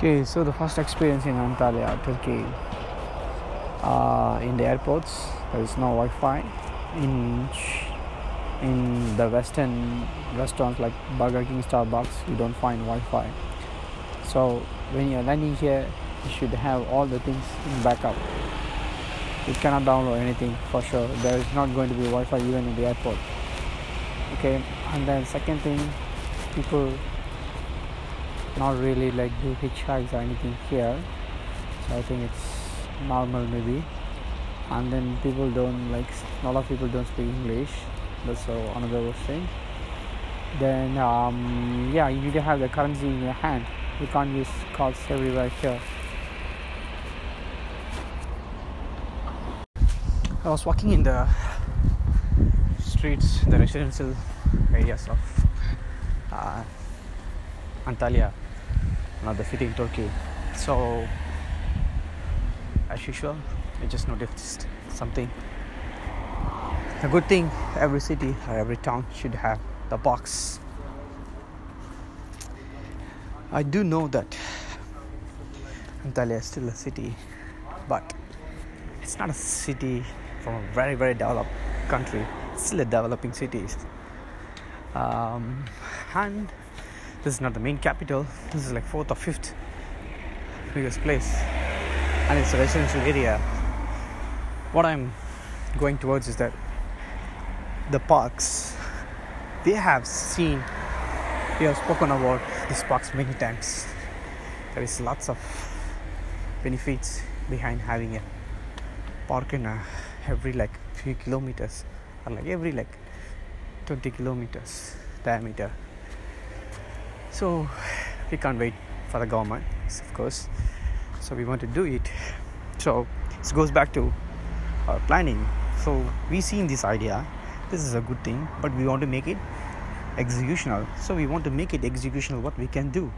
Okay, so the first experience in Antalya, Turkey. Uh, in the airports, there is no Wi-Fi. In in the Western restaurants like Burger King, Starbucks, you don't find Wi-Fi. So when you're landing here, you should have all the things in backup. You cannot download anything for sure. There is not going to be Wi-Fi even in the airport. Okay, and then second thing, people not really like do hitchhikes or anything here. So I think it's normal maybe. And then people don't like a lot of people don't speak English. That's so another thing. Then um, yeah, you need to have the currency in your hand. You can't use cards everywhere here. I was walking in the streets, the residential areas of uh, Antalya, another city in Turkey. So, as usual, I just noticed something. A good thing every city or every town should have the box. I do know that Antalya is still a city, but it's not a city from a very very developed country. It's still a developing city. Um, and this is not the main capital. This is like fourth or fifth biggest place, and it's a residential area. What I'm going towards is that the parks they have seen we have spoken about these parks many times there is lots of benefits behind having a park in a, every like few kilometers or like every like 20 kilometers diameter so we can't wait for the government of course. So we want to do it. So this goes back to our planning. So we seen this idea this is a good thing but we want to make it executional. So we want to make it executional. What we can do?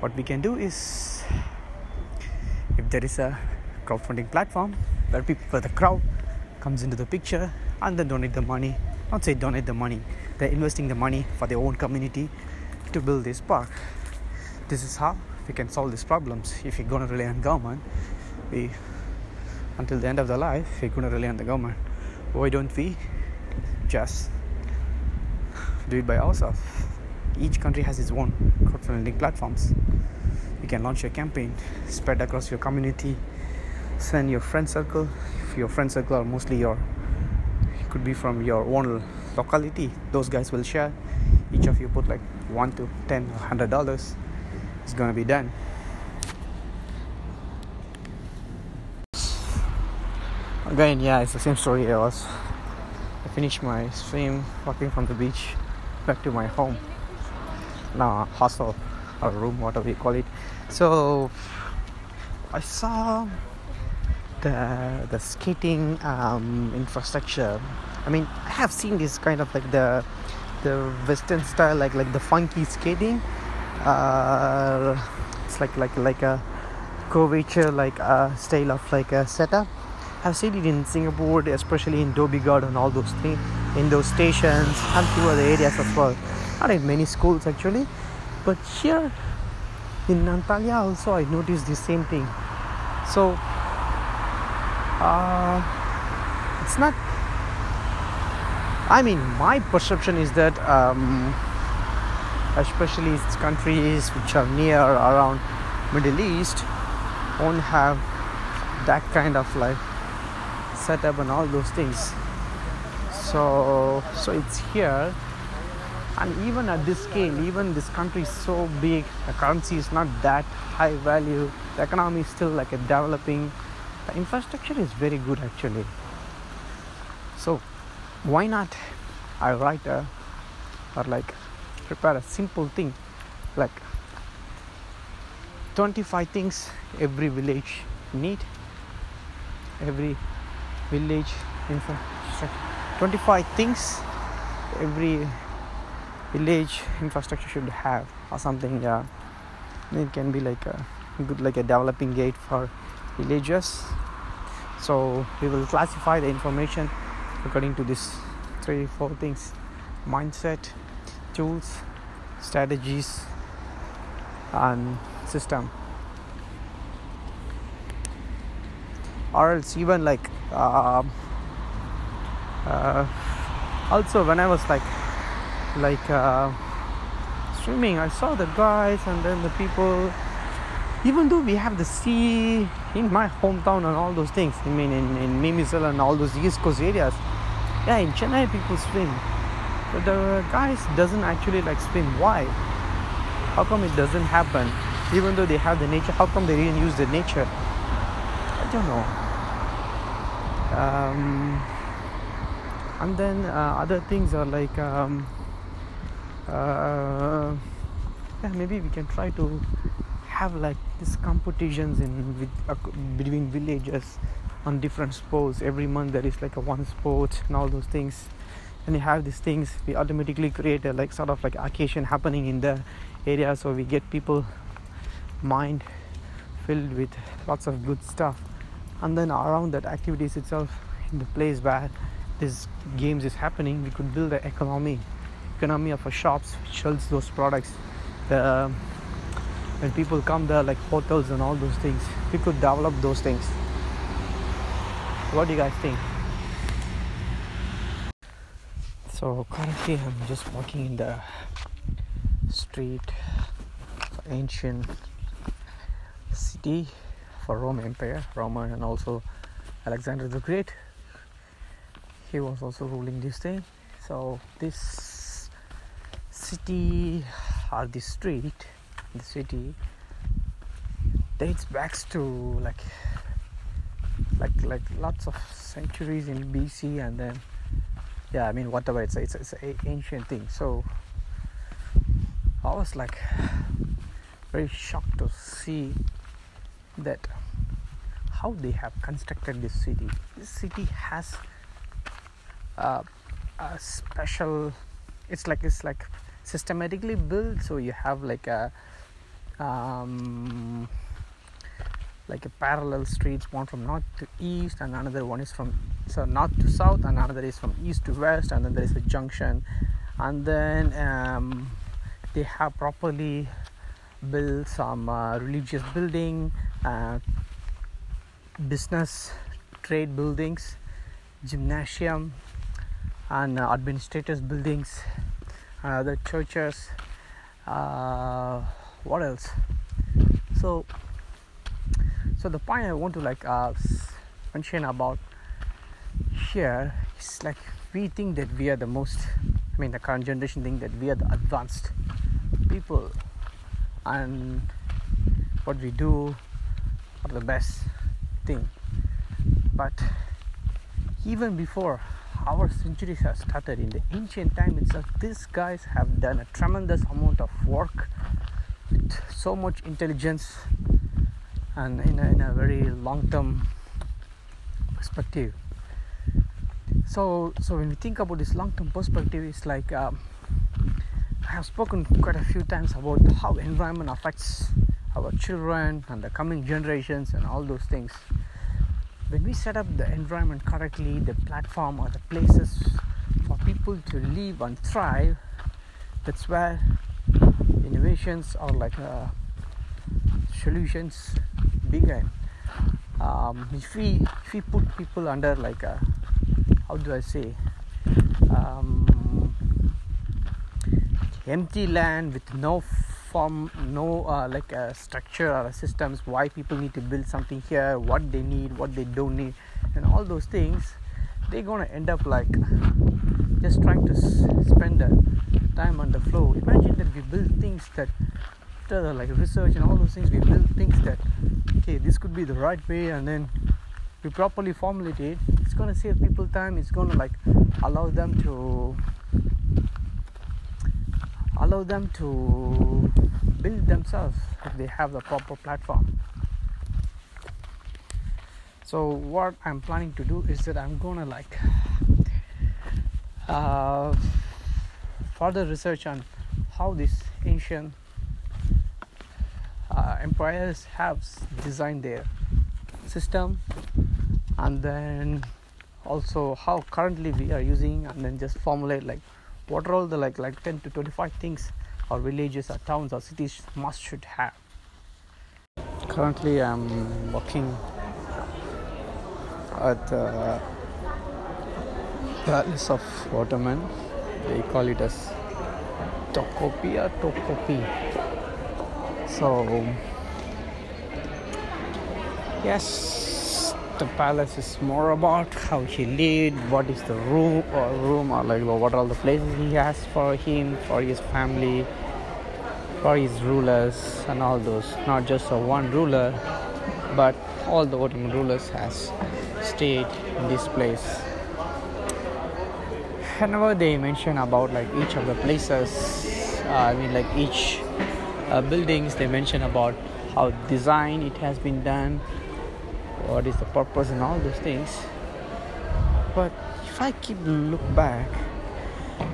What we can do is if there is a crowdfunding platform where people where the crowd comes into the picture and then donate the money not say donate the money they're investing the money for their own community to build this park. This is how we can solve these problems. If you're going to rely on government we until the end of their life we're going to rely on the government. Why don't we just do it by ourselves? Each country has its own crowdfunding platforms. You can launch your campaign spread across your community send your friend circle. If your friend circle are mostly your could be from your own locality those guys will share. Each of you put like one to ten hundred dollars. It's gonna be done. Again yeah it's the same story i was i finished my swim walking from the beach back to my home. Now hostel or room whatever you call it. So i saw the the skating um, infrastructure i mean i have seen this kind of like the the western style like like the funky skating uh, it's like like like a curvature like a style of like a setup I've seen it in Singapore, especially in Ghaut and all those things, in those stations and few other areas as well. Not in many schools actually, but here in Antalya also I noticed the same thing. So uh, it's not. I mean, my perception is that, um, especially countries which are near around Middle East, won't have that kind of like setup and all those things so so it's here and even at this scale even this country is so big the currency is not that high value the economy is still like a developing the infrastructure is very good actually. So why not i write a or like prepare a simple thing like 25 things every village need? Every village infrastructure 25 things every village infrastructure should have or something yeah. It can be like a good like a developing gate for villages so we will classify the information according to these three four things. Mindset tools strategies and system. Or else even like uh, uh, also when i was like like uh, swimming i saw the guys and then the people. Even though we have the sea in my hometown and all those things i mean in, in Mimizel and all those east coast areas. Yeah in chennai people swim. But the guys doesn't actually like swim. Why? How come it doesn't happen? Even though they have the nature how come they didn't use the nature? I don't know. Um, and then uh, other things are like um, uh, yeah maybe we can try to have like these competitions in with, uh, between villages on different sports. Every month there is like a one sport and all those things. And you have these things we automatically create a like sort of like occasion happening in the area. So we get people mind filled with lots of good stuff. And then around that activities itself in the place where this games is happening we could build an economy economy of a shops which sells those products. The when people come there like hotels and all those things we could develop those things what do you guys think so currently i'm just walking in the street ancient city for Rome Empire, Roman and also Alexander the Great. He was also ruling this thing. So this city or this street, the city dates back to like like like lots of centuries in BC and then yeah I mean whatever it's it's, it's an ancient thing so I was like very shocked to see that how they have constructed this city. This city has uh, a special. It's like it's like systematically built. So you have like a um, like a parallel streets, one from north to east, and another one is from so north to south, and another is from east to west, and then there is a junction, and then um, they have properly built some uh, religious building uh, business trade buildings gymnasium and uh, administrators buildings and other churches. Uh, what else? So so the point i want to like uh, mention about here is like we think that we are the most i mean the current generation think that we are the advanced people. And what we do are the best thing. But even before our centuries have started in the ancient time itself these guys have done a tremendous amount of work with so much intelligence and in a, in a very long term perspective so so when we think about this long term perspective it's like um, I have spoken quite a few times about how environment affects our children and the coming generations and all those things. When we set up the environment correctly, the platform or the places for people to live and thrive, that's where innovations or like uh, solutions begin. Um, if we if we put people under like a how do I say um, empty land with no form no uh, like a structure or a systems why people need to build something here what they need what they don't need and all those things they're gonna end up like just trying to spend the time on the flow imagine that we build things that after like research and all those things we build things that okay this could be the right way and then we properly formulate it. It's gonna save people time. It's gonna like allow them to allow them to build themselves if they have the proper platform. So what i'm planning to do is that i'm gonna like uh, further research on how these ancient uh, empires have designed their system and then also how currently we are using and then just formulate like what are all the like like 10 to 25 things or villages or towns or cities must should have. Currently, I'm working at the Palace of Ottoman. They call it as Tokopi or Tokopi. So, yes, the palace is more about how he lived, what is the room or room or like what are all the places he has for him, for his family, for his rulers and all those. Not just a one ruler, but all the Ottoman rulers has stayed in this place. Whenever they mention about like each of the places, uh, I mean like each uh, buildings, they mention about how design it has been done, what is the purpose and all those things. But if I keep look back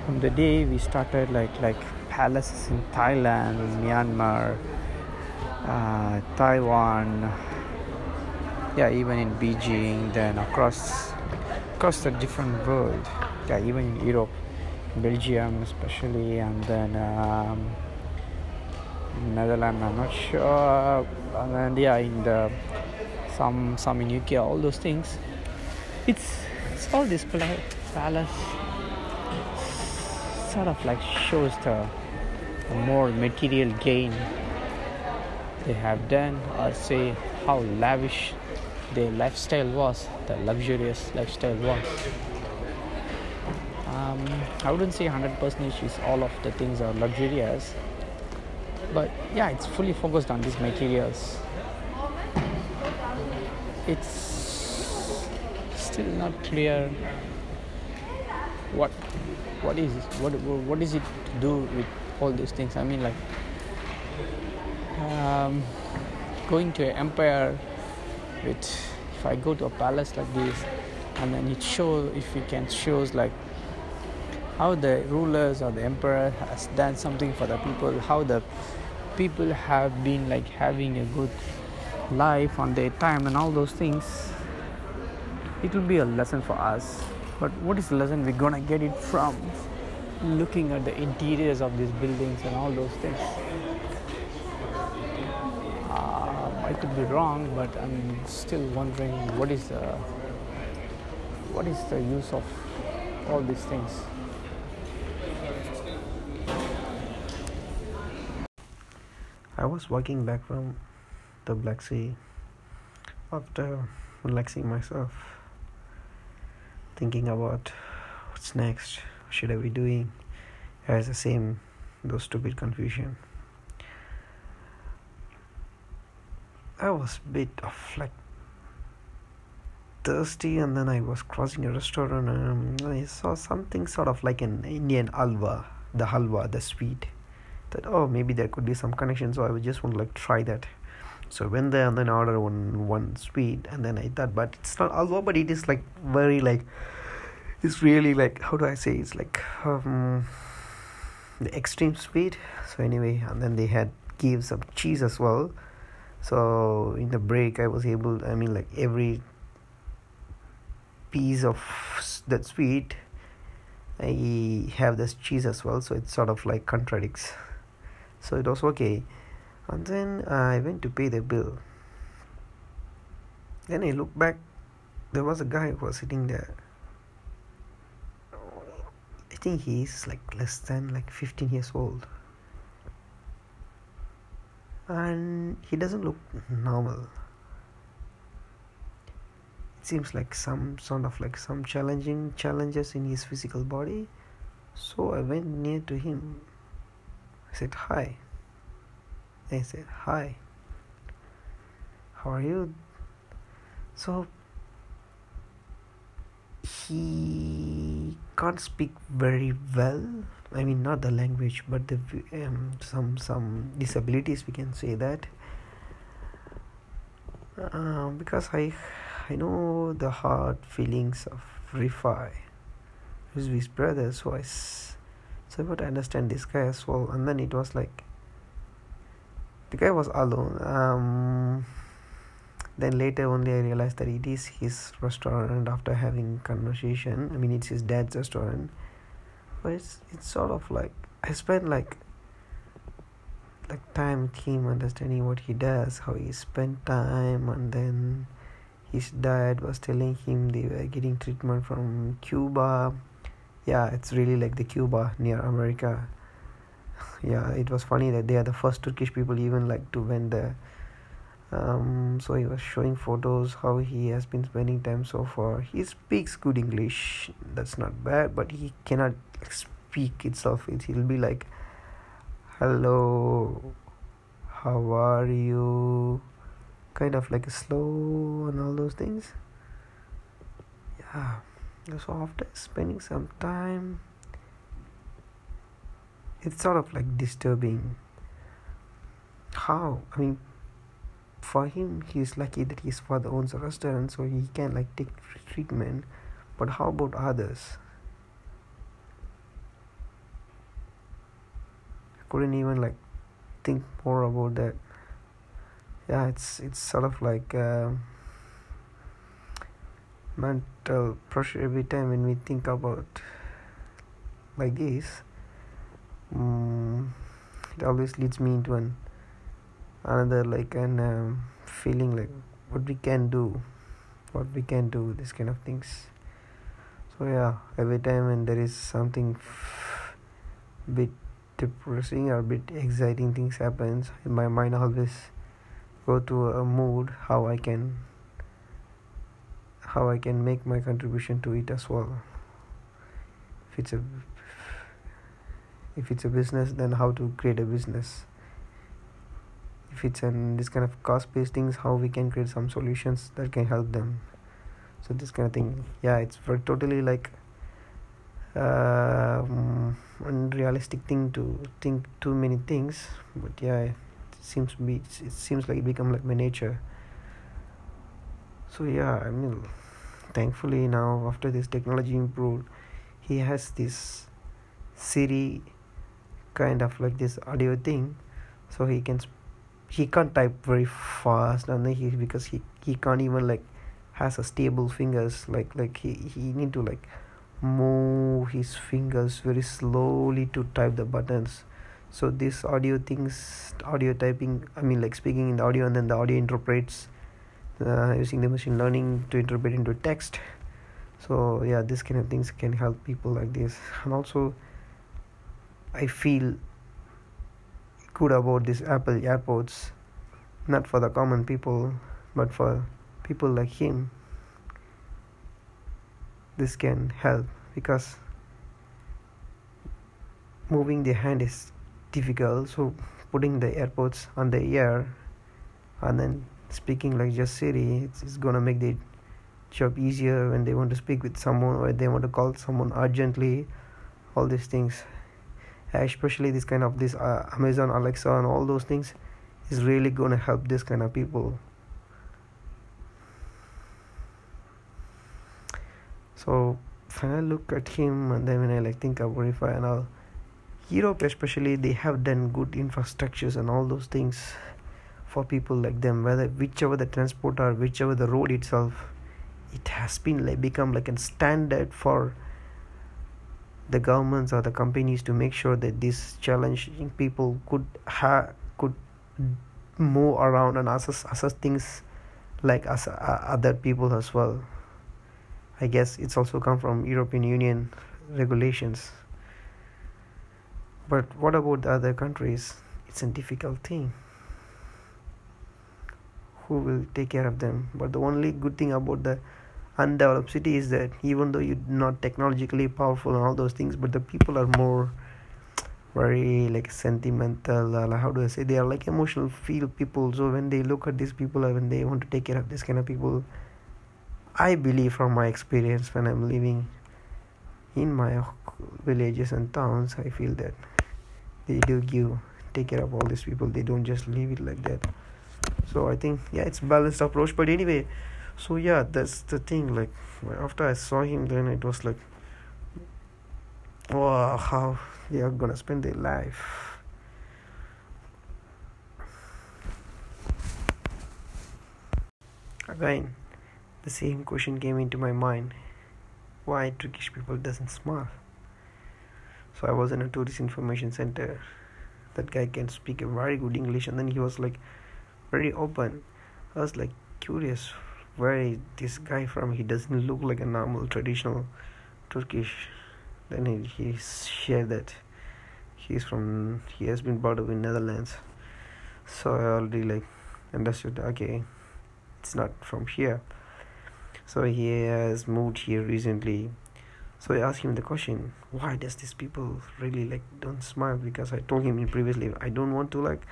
from the day we started like like palaces in Thailand, Myanmar, uh, Taiwan, yeah, even in Beijing, then across across the different world, yeah, even in Europe, Belgium especially, and then um, Netherlands. I'm not sure, and then yeah, in the some some in UK, all those things. It's it's all this palace sort of like shows the, the more material gain they have done, or say how lavish their lifestyle was, the luxurious lifestyle was. Um, I wouldn't say 100% is all of the things are luxurious, but yeah, it's fully focused on these materials. It's still not clear what what is what what is it to do with all these things. I mean, like um, going to an empire with if I go to a palace like this and then it shows if it can shows like how the rulers or the emperor has done something for the people how the people have been like having a good life on their time and all those things it will be a lesson for us. But what is the lesson we're gonna get it from? Looking at the interiors of these buildings and all those things. Um, I could be wrong, but I'm still wondering what is the what is the use of all these things. I was walking back from the Black Sea after relaxing myself, thinking about what's next, what should I be doing. Has the same those stupid confusion. I was a bit of like thirsty and then I was crossing a restaurant and I saw something sort of like an Indian halwa, the halwa, the sweet. That oh maybe there could be some connection, so I would just want to like try that. So I went there and then ordered one one sweet and then I thought, but it's not although but it is like very like it's really like how do I say it's like um, the extreme sweet. So anyway, and then they had gave some cheese as well so in the break i was able i mean like every piece of that sweet i have this cheese as well so it sort of like contradicts so it was okay. And then i went to pay the bill. Then i looked back there was a guy who was sitting there. I think he's like less than like 15 years old. And he doesn't look normal. It seems like some sort of like some challenging challenges in his physical body. So i went near to him i said hi. They said hi. How are you? So he can't speak very well. I mean not the language but the um, some some disabilities we can say that. Uh, because I I know the hard feelings of Rifai who's his brother so I so I would understand this guy as well. And then it was like the guy was alone. Um then later only I realized that it is his restaurant after having conversation. I mean it's his dad's restaurant. But it's it's sort of like I spent like like time with him, understanding what he does, how he spent time, and then his dad was telling him they were getting treatment from Cuba. Yeah, it's really like the Cuba near America. Yeah, it was funny that they are the first Turkish people even like to went there. Um, so he was showing photos how he has been spending time so far. He speaks good English, that's not bad, but he cannot speak itself. It, he'll be like, "Hello, how are you?" kind of like slow and all those things yeah so after spending some time it's sort of like disturbing how i mean for him he's lucky that his father owns a restaurant so he can like take treatment. But how about others? Couldn't even like think more about that. Yeah it's it's sort of like uh, mental pressure every time when we think about like this um, it always leads me into an another like an um, feeling like what we can do what we can do this kind of things. So yeah every time when there is something bit depressing or bit exciting things happens in my mind always go to a mood how I can how I can make my contribution to it as well. If it's a if it's a business then how to create a business? If it's an this kind of cost based things how we can create some solutions that can help them? So this kind of thing. Yeah it's for totally like um unrealistic thing to think too many things. But yeah seems to be it seems like it become like my nature. So yeah i mean thankfully now after this technology improved he has this siri kind of like this audio thing so he can he can't type very fast and then he because he he can't even like has a stable fingers like like he he need to like move his fingers very slowly to type the buttons. So this audio things audio typing i mean like speaking in the audio and then the audio interprets uh, using the machine learning to interpret into text. So yeah this kind of things can help people like this. And also i feel good about this apple airpods not for the common people but for people like him. This can help because moving the hand is difficult. So putting the airpods on the ear and then speaking like just Siri it's, it's gonna make the job easier when they want to speak with someone or they want to call someone urgently all these things. Especially this kind of this uh, Amazon Alexa and all those things is really gonna help this kind of people. So when I look at him and then when I like think about if I and all Europe especially they have done good infrastructures and all those things for people like them whether whichever the transport or whichever the road itself it has been like become like a standard for the governments or the companies to make sure that these challenging people could have could move around and assess assess things like as uh, other people as well i guess it's also come from european union regulations but what about the other countries? It's a difficult thing. Who will take care of them? But the only good thing about the undeveloped city is that even though you're not technologically powerful and all those things, but the people are more very like sentimental uh, how do i say? They are like emotional feel people. So when they look at these people when they want to take care of this kind of people i believe from my experience when i'm living in my villages and towns i feel that they do give take care of all these people. They don't just leave it like that so i think yeah it's balanced approach. But anyway so yeah that's the thing. Like after i saw him then it was like wow how they are gonna spend their life. Again the same question came into my mind. Why turkish people doesn't smile? So I was in a tourist information center. That guy can speak a very good english. And then he was like very open. I was like curious where is this guy from he doesn't look like a normal traditional turkish. Then he, he shared that he's from he has been brought up in netherlands. So i already like understood okay it's not from here. So he has moved here recently. So i asked him the question why does these people really like don't smile? Because i told him previously i don't want to like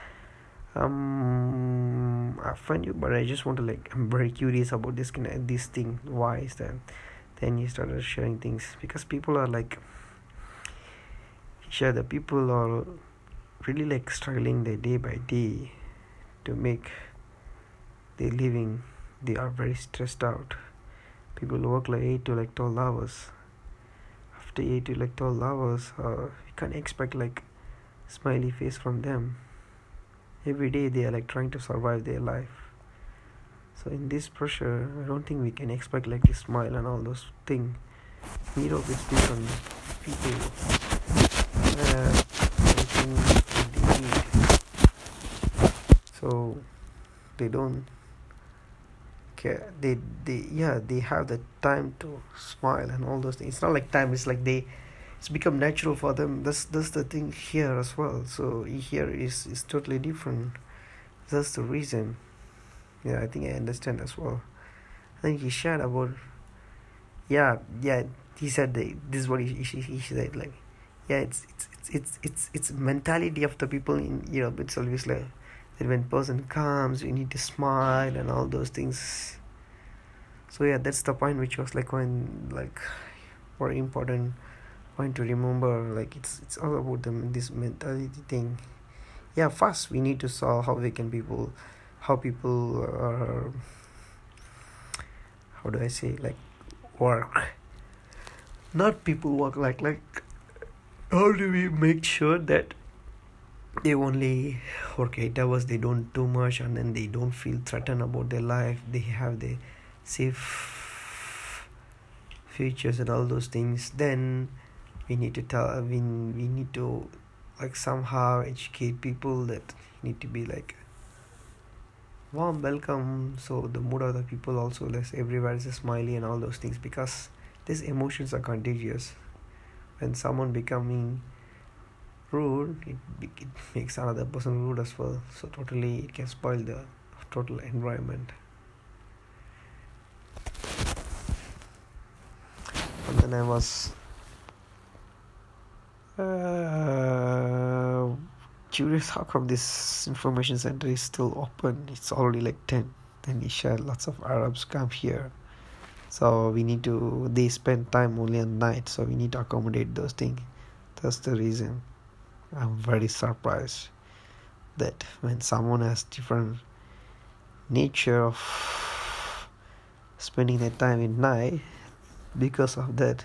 um offend you but i just want to like i'm very curious about this of this thing. Why is that? Then he started sharing things. Because people are like share the people are really like struggling their day by day to make their living. They are very stressed out. People work like 8 to like 12 hours. After 8 to like 12 hours uh, you can't expect like smiley face from them every day they are like trying to survive their life. So in this pressure i don't think we can expect like this smile and all those things need this different people. Uh, so they don't care. They they yeah they have the time to smile and all those things. It's not like time it's like they it's become natural for them. That's that's the thing here as well. So here is is totally different. That's the reason. Yeah i think i understand as well. I think he shared about yeah yeah he said that this is what he, he, he said like yeah it's it's it's it's it's, it's mentality of the people in europe it's always like that when person comes you need to smile and all those things. So yeah that's the point which was like when like very important point to remember like it's it's all about the this mentality thing. Yeah first we need to solve how we can people how people are how do i say like work. Not people work like like how do we make sure that they only work? Eight hours they don't do much and then they don't feel threatened about their life. They have the safe futures and all those things. Then we need to tell we, we need to like somehow educate people that need to be like warm welcome. So the mood of the people also less everywhere is a smiley and all those things because these emotions are contagious. When someone becoming rude it, it makes another person rude as well. So totally it can spoil the total environment. And then i was uh, curious how come this information center is still open. It's already like 10 then he shared lots of arabs come here. So we need to they spend time only at night so we need to accommodate those things. That's the reason. I'm very surprised that when someone has different nature of spending their time at night because of that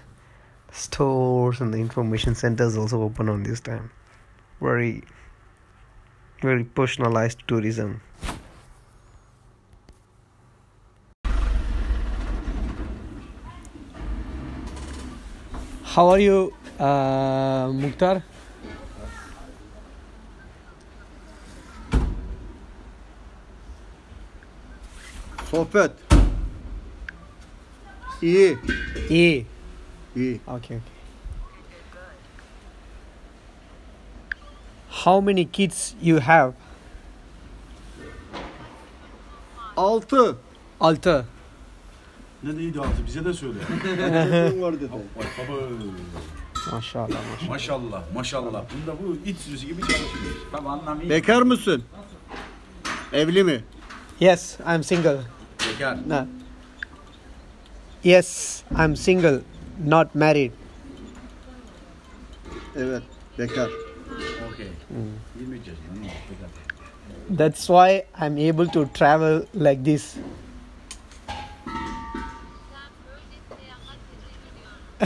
stores and the information centers also open on this time very very personalized tourism How are you, uh, Mukhtar? Sohbet. İyi. E. İyi. Okay, okay. How many kids you have? Altı. Altı. Ne neydi altı bize de söyle. Çocuğum var dedi. Vay baba. Maşallah maşallah. Maşallah maşallah. Bunda bu iç sürüsü gibi çalışıyor. Tabi anlamıyor. Bekar mısın? Evli mi? Yes, I'm single. Bekar. No. Yes, I'm single, not married. Evet. Bekar. Okey. 23 yaşında. Hı, bekar. That's why I'm able to travel like this.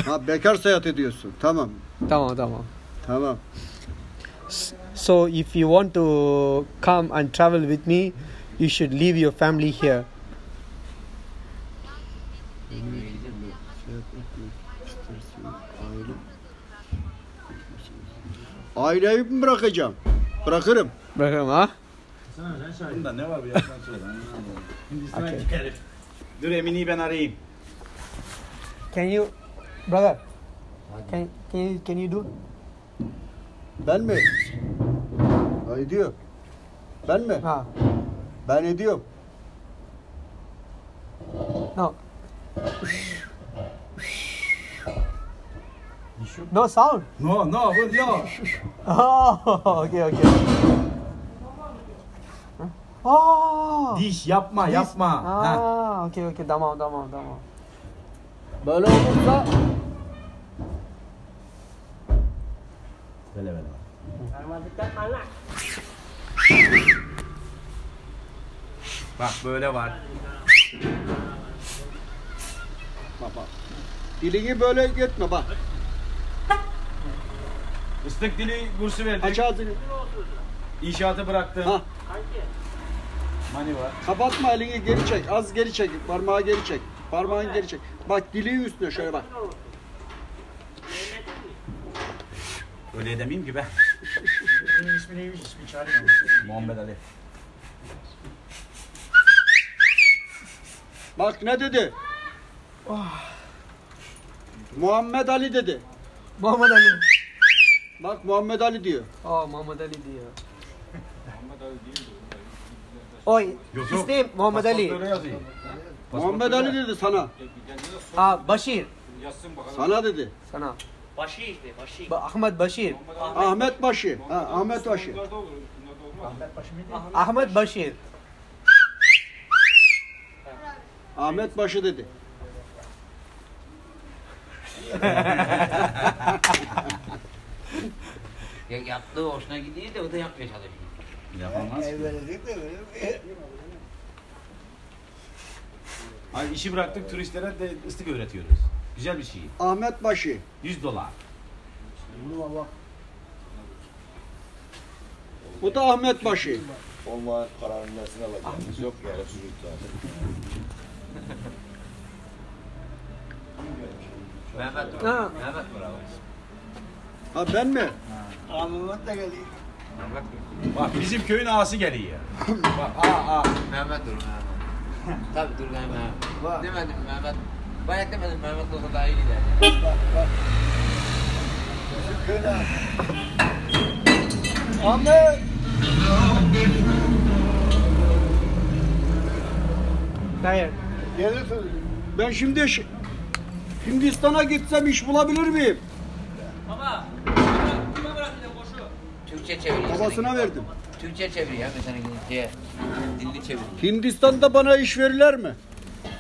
Ha bekar seyahat ediyorsun. Tamam. Tamam, tamam. Tamam. So if you want to come and travel with me, you should leave your family here. Aileyi mi bırakacağım? Bırakırım. Bırakırım ha. Bunda ne var bir yerden söyle. Hindistan'a gidelim. Dur Emine'yi ben arayayım. Can you, brother? Can can you can you do? Ben mi? Ha, ediyor. Ben mi? Ha. Ben ediyorum. No. No sound. No, no, bu no. Oh, okay, okay. Oh. Diş yapma, yapma. Ha. Ah, okay, okay. Tamam, tamam, tamam. Böyle olursa Böyle böyle. Bak böyle var. baba. Dilini böyle gitme bak. Islık dili kursu verdik. Aç ağzını. İnşaatı bıraktım. Ha, Mani var. kapatma elini geri çek. Az geri çek. Parmağı geri çek. Parmağını geri çek. Bak dili üstüne şöyle bak. Öyle edemeyim ki ben. Senin ismi neymiş? İsmi çağırayım Muhammed Ali. Bak ne dedi? Muhammed Ali dedi. Muhammad Ali. Bak Muhammed Ali diyor. Aa Muhammed Ali diyor. Muhammed Ali diyor. Oy, yok, Muhammed Ali. Muhammed Ali dedi sana. Aa Başir. Sana dedi. Sana. Başir de, Başir. Ba Ahmet Başir. Ahmet Başir. Ha, Ahmet Başir. Ahmet Başir. Ahmet Başı dedi. Ya yaptığı hoşuna gidiyor da o da yapmaya çalışıyor. Yapamaz ki. Ay işi bıraktık turistlere de ıslık öğretiyoruz. Güzel bir şey. Ahmet Başı. 100 dolar. Bu da Ahmet Başı. Olma kararın nesine alacağımız yok zaten. Mehmet. Mehmet bravo. Ha ben mi? Mehmet dur. Bak bizim köyün ağası geliyor. Bak aa aa. Mehmet dur Mehmet. Tabii dur Mehmet. Demedim Mehmet. Bayak demedim Mehmet olsa daha iyi gider. Ahmet. Hayır. Gelirsin. Ben şimdi Hindistan'a gitsem iş bulabilir miyim? Türkçe çeviriyor. Babasına seninki. verdim. Türkçe çeviriyor mesela İngilizce. Dilli çeviriyor. Hindistan'da bana iş verirler mi?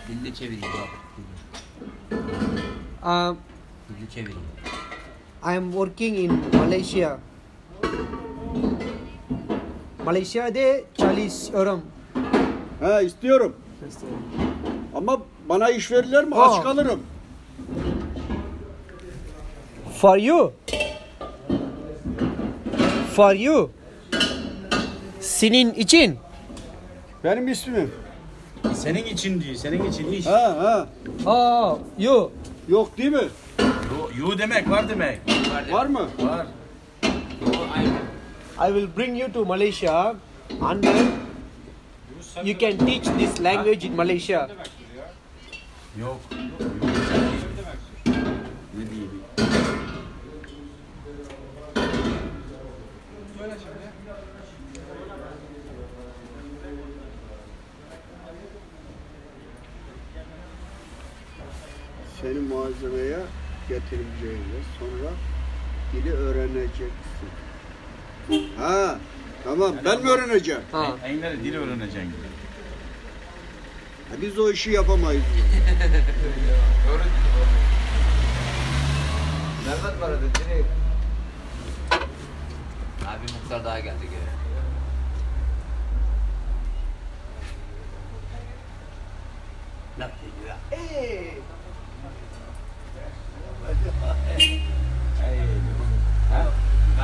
Dilli bak. Um, Dilli çeviriyor. I am working in Malaysia. Malaysia de 40 orang. Ha istiyorum. Ama bana iş verirler mi? Aç kalırım. For you. For you. Senin için. Benim ismim. Senin için değil, senin için iş. Ha ha. Oh, you. Yok değil mi? Yu, yu demek var demek. Var, Var mı? Var. I will bring you to Malaysia and then you can teach this language in Malaysia. Yok. Seni malzemeye getireceğiyle sonra dili öğreneceksin. Ha tamam ben mi öğreneceğim? Ha. Enleri dil öğreneceksin. Ha, biz o işi yapamayız. Mehmet var adı direkt. Abi muhtar daha geldi gene. Laf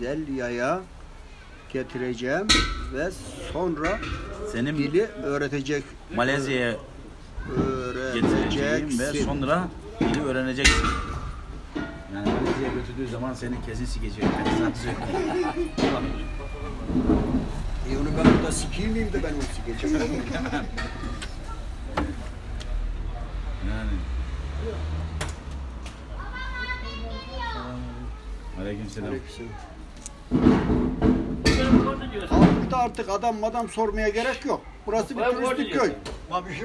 Mazelya'ya getireceğim ve sonra Senin dili öğretecek Malezya'ya getireceğim ve sonra dili öğreneceksin. Yani Malezya'ya götürdüğü zaman seni kesin sikecek. Ben sana söyleyeyim. E onu ben burada sikeyim miyim de ben onu sikeceğim. Yani. Aleykümselam. Aleykümselam. Ben artık adam madam sormaya gerek yok. Burası bir Ben turistik burada köy. diyorsun.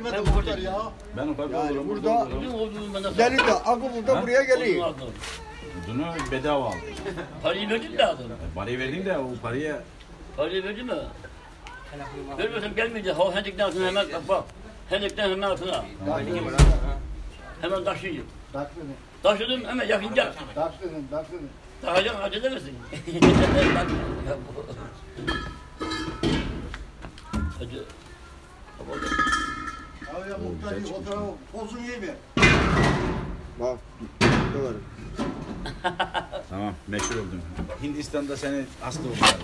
Ben burada ya. Ben ufak Yani olurum. burada olurum. Olduğunu bana sor. Deli de akı burada Ha? buraya geliyor. Aldım. Bunu bedava aldım. Parayı verdin de adam. Parayı verdim de o paraya Parayı verdin mi? Vermiyorsam gelmeyecek. Ha hendekten altına hemen bak bak. Hendekten hemen altına. Hemen taşıyın. Taşıdım hemen yakınca. Taşladın, taşladın. Taşıyacaksın acele Hadi. Abi ya muhtar bir fotoğrafı pozun mi? Bak. Böyle. Tamam meşhur oldum. Hindistan'da seni hasta oldular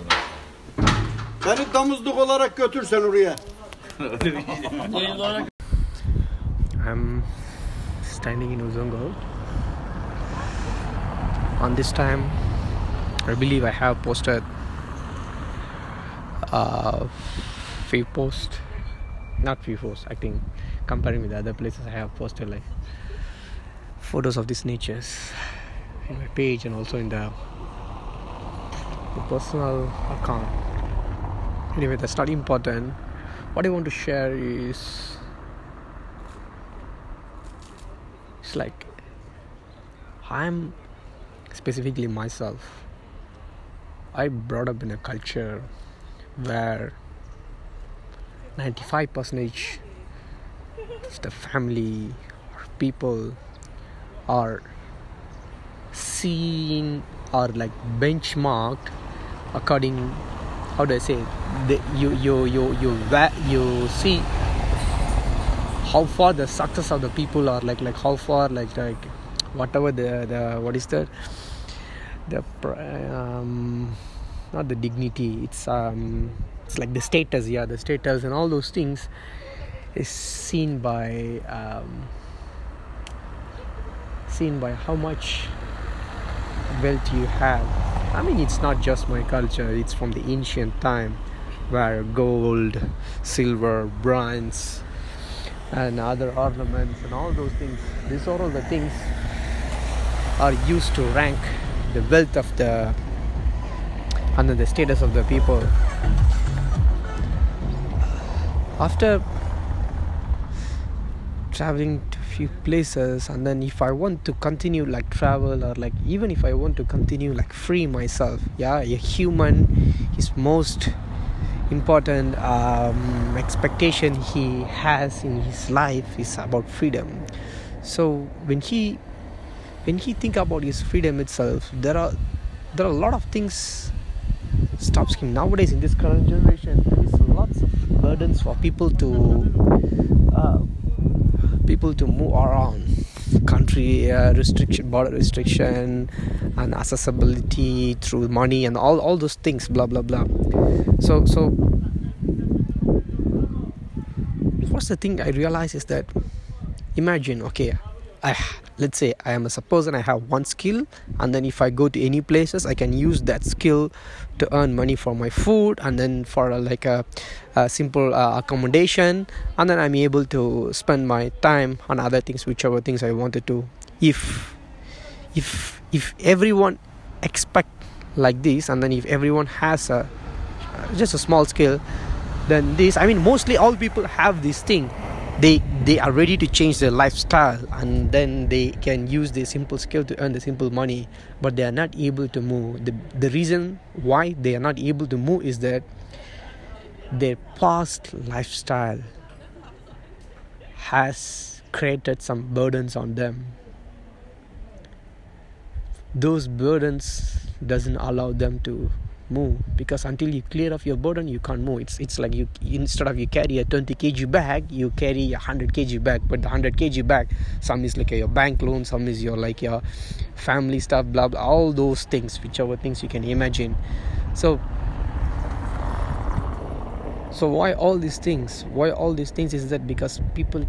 Beni damızlık olarak götürsen oraya. Öyle bir şey. I'm standing in Uzungal. On this time, I believe I have posted uh, few posts, not few posts. I think comparing with other places, I have posted like photos of these natures in my page and also in the, the personal account. Anyway, that's not important. What I want to share is it's like i'm specifically myself i brought up in a culture where 95 percentage of the family or people are seen or like benchmarked according how do i say the, you you you you you see how far the success of the people are like like how far like like whatever the the what is the the um not the dignity it's um it's like the status yeah the status and all those things is seen by um seen by how much wealth you have. I mean it's not just my culture it's from the ancient time where gold silver bronze and other ornaments and all those things these are all the things are used to rank the wealth of the then the status of the people after traveling to few places and then if i want to continue like travel or like even if i want to continue like free myself yeah a human is most important um, expectation he has in his life is about freedom. So when he when he think about his freedom itself there are there are a lot of things stops him. Nowadays in this current generation there is lots of burdens for people to uh, people to move around. Country uh, restriction border restriction and accessibility through money and all all those things blah blah blah. So so what's the thing i realize is that imagine okay i let's say i am a suppose and i have one skill and then if i go to any places i can use that skill to earn money for my food and then for like a, a simple uh, accommodation and then i'm able to spend my time on other things whichever things i wanted to. If if if everyone expect like this and then if everyone has a just a small skill then this i mean mostly all people have this thing they they are ready to change their lifestyle and then they can use their simple skill to earn the simple money but they are not able to move. The, the reason why they are not able to move is that their past lifestyle has created some burdens on them. Those burdens doesn't allow them to move because until you clear off your burden you can't move. It's it's like you instead of you carry a 20 kg bag you carry a 100 kg bag. But the 100 kg bag some is like your bank loan some is your like your family stuff blah blah all those things whichever things you can imagine. So so why all these things? Why all these things is that because people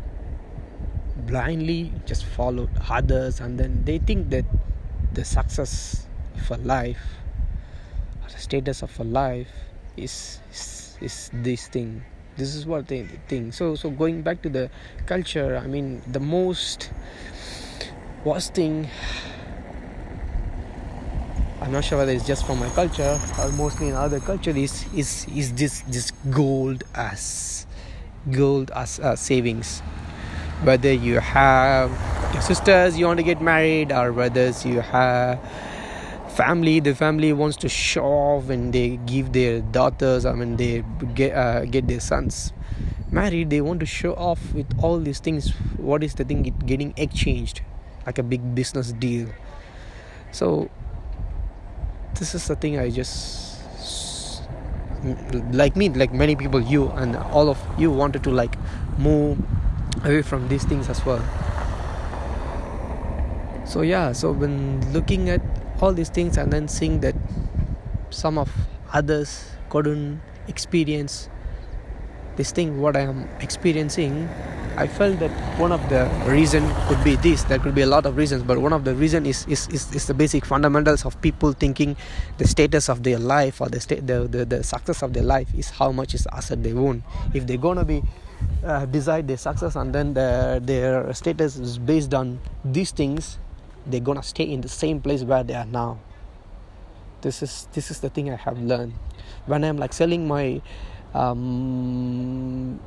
blindly just follow others and then they think that the success for life status of a life is is, is this thing. This is what they think. So so going back to the culture i mean the most worst thing I'm not sure whether it's just for my culture or mostly in other culture is is is this this gold as gold as uh, savings. Whether you have your sisters you want to get married or whether you have family the family wants to show off and they give their daughters i mean they get uh, get their sons married. They want to show off with all these things. What is the thing? It getting exchanged like a big business deal. So this is the thing I just like me like many people you and all of you wanted to like move away from these things as well. So yeah so when looking at all these things and then seeing that some of others couldn't experience this thing what i am experiencing I felt that one of the reason could be this. There could be a lot of reasons, but one of the reason is is, is, is the basic fundamentals of people thinking the status of their life or the state the, the, the success of their life is how much is asset they own. If they're gonna be uh, decide their success and then the, their status is based on these things, they're gonna stay in the same place where they are now. This is this is the thing I have learned. When I'm like selling my um,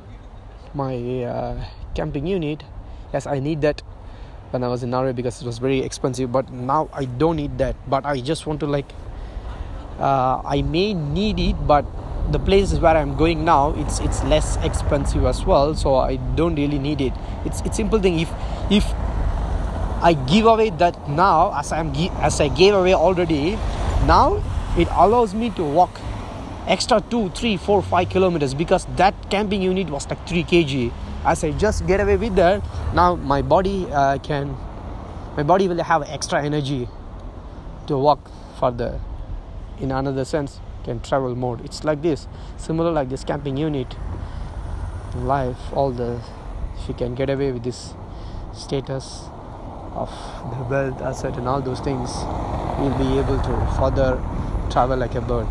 my uh, camping unit yes i need that when i was in norway because it was very expensive but now i don't need that. But i just want to like uh, i may need it but the places where i'm going now it's it's less expensive as well so i don't really need it. It's it's simple thing. If if i give away that now as i'm as i gave away already now it allows me to walk extra 2 3 4 5 kilometers because that camping unit was like 3 kg. As i just get away with that now my body uh, can my body will have extra energy to walk further. In another sense can travel more. It's like this similar like this camping unit life all the if you can get away with this status of the wealth asset and all those things you'll be able to further travel like a bird